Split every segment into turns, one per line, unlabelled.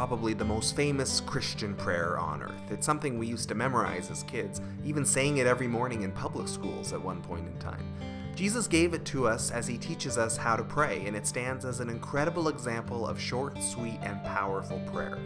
probably the most famous Christian prayer on earth. It's something we used to memorize as kids, even saying it every morning in public schools at one point in time. Jesus gave it to us as he teaches us how to pray, and it stands as an incredible example of short, sweet, and powerful prayer.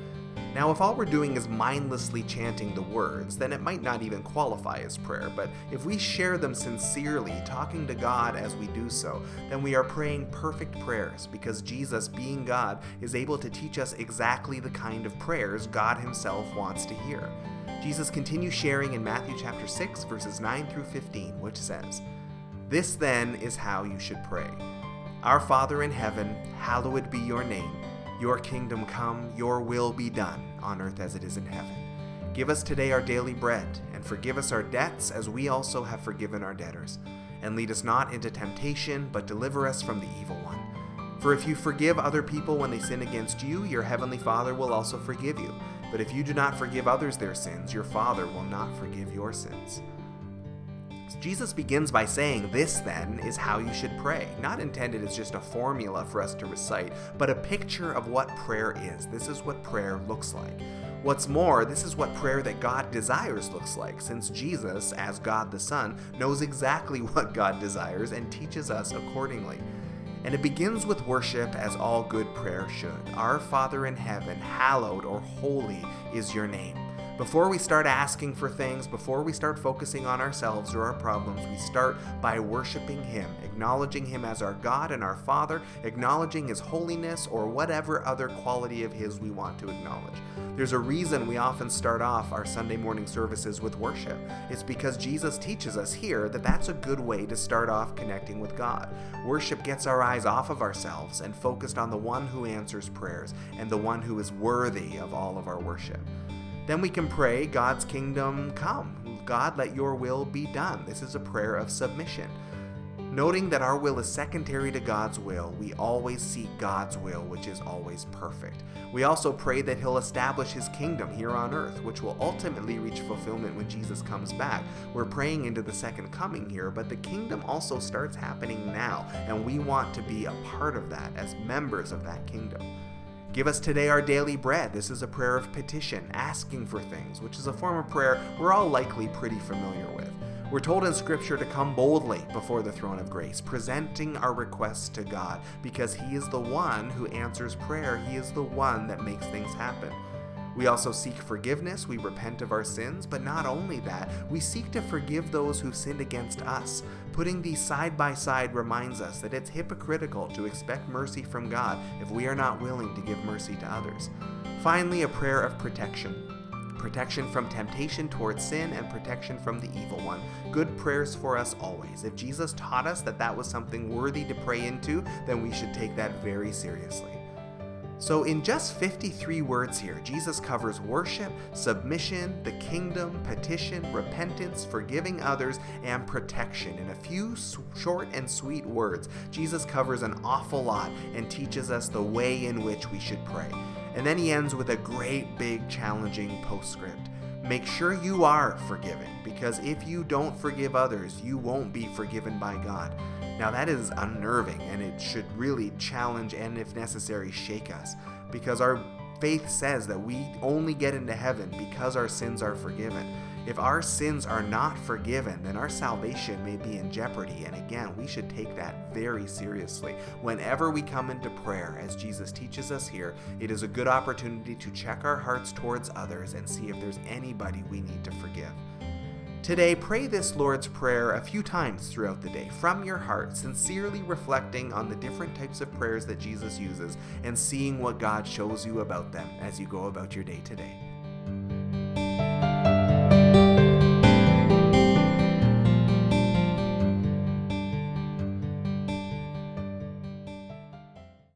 Now, if all we're doing is mindlessly chanting the words, then it might not even qualify as prayer, but if we share them sincerely, talking to God as we do so, then we are praying perfect prayers because Jesus, being God, is able to teach us exactly the kind of prayers God Himself wants to hear. Jesus continues sharing in Matthew chapter 6, verses 9 through 15, which says, This then is how you should pray Our Father in heaven, hallowed be your name. Your kingdom come, your will be done, on earth as it is in heaven. Give us today our daily bread, and forgive us our debts as we also have forgiven our debtors. And lead us not into temptation, but deliver us from the evil one. For if you forgive other people when they sin against you, your heavenly Father will also forgive you. But if you do not forgive others their sins, your Father will not forgive your sins. Jesus begins by saying, This then is how you should pray. Not intended as just a formula for us to recite, but a picture of what prayer is. This is what prayer looks like. What's more, this is what prayer that God desires looks like, since Jesus, as God the Son, knows exactly what God desires and teaches us accordingly. And it begins with worship as all good prayer should. Our Father in heaven, hallowed or holy is your name. Before we start asking for things, before we start focusing on ourselves or our problems, we start by worshiping Him, acknowledging Him as our God and our Father, acknowledging His holiness or whatever other quality of His we want to acknowledge. There's a reason we often start off our Sunday morning services with worship. It's because Jesus teaches us here that that's a good way to start off connecting with God. Worship gets our eyes off of ourselves and focused on the one who answers prayers and the one who is worthy of all of our worship. Then we can pray, God's kingdom come. God, let your will be done. This is a prayer of submission. Noting that our will is secondary to God's will, we always seek God's will, which is always perfect. We also pray that He'll establish His kingdom here on earth, which will ultimately reach fulfillment when Jesus comes back. We're praying into the second coming here, but the kingdom also starts happening now, and we want to be a part of that as members of that kingdom. Give us today our daily bread. This is a prayer of petition, asking for things, which is a form of prayer we're all likely pretty familiar with. We're told in Scripture to come boldly before the throne of grace, presenting our requests to God, because He is the one who answers prayer. He is the one that makes things happen. We also seek forgiveness, we repent of our sins, but not only that, we seek to forgive those who've sinned against us. Putting these side by side reminds us that it's hypocritical to expect mercy from God if we are not willing to give mercy to others. Finally, a prayer of protection. Protection from temptation towards sin and protection from the evil one. Good prayers for us always. If Jesus taught us that that was something worthy to pray into, then we should take that very seriously. So, in just 53 words here, Jesus covers worship, submission, the kingdom, petition, repentance, forgiving others, and protection. In a few short and sweet words, Jesus covers an awful lot and teaches us the way in which we should pray. And then he ends with a great, big, challenging postscript. Make sure you are forgiven, because if you don't forgive others, you won't be forgiven by God. Now, that is unnerving, and it should really challenge and, if necessary, shake us, because our faith says that we only get into heaven because our sins are forgiven. If our sins are not forgiven, then our salvation may be in jeopardy. And again, we should take that very seriously. Whenever we come into prayer, as Jesus teaches us here, it is a good opportunity to check our hearts towards others and see if there's anybody we need to forgive. Today, pray this Lord's Prayer a few times throughout the day from your heart, sincerely reflecting on the different types of prayers that Jesus uses and seeing what God shows you about them as you go about your day today.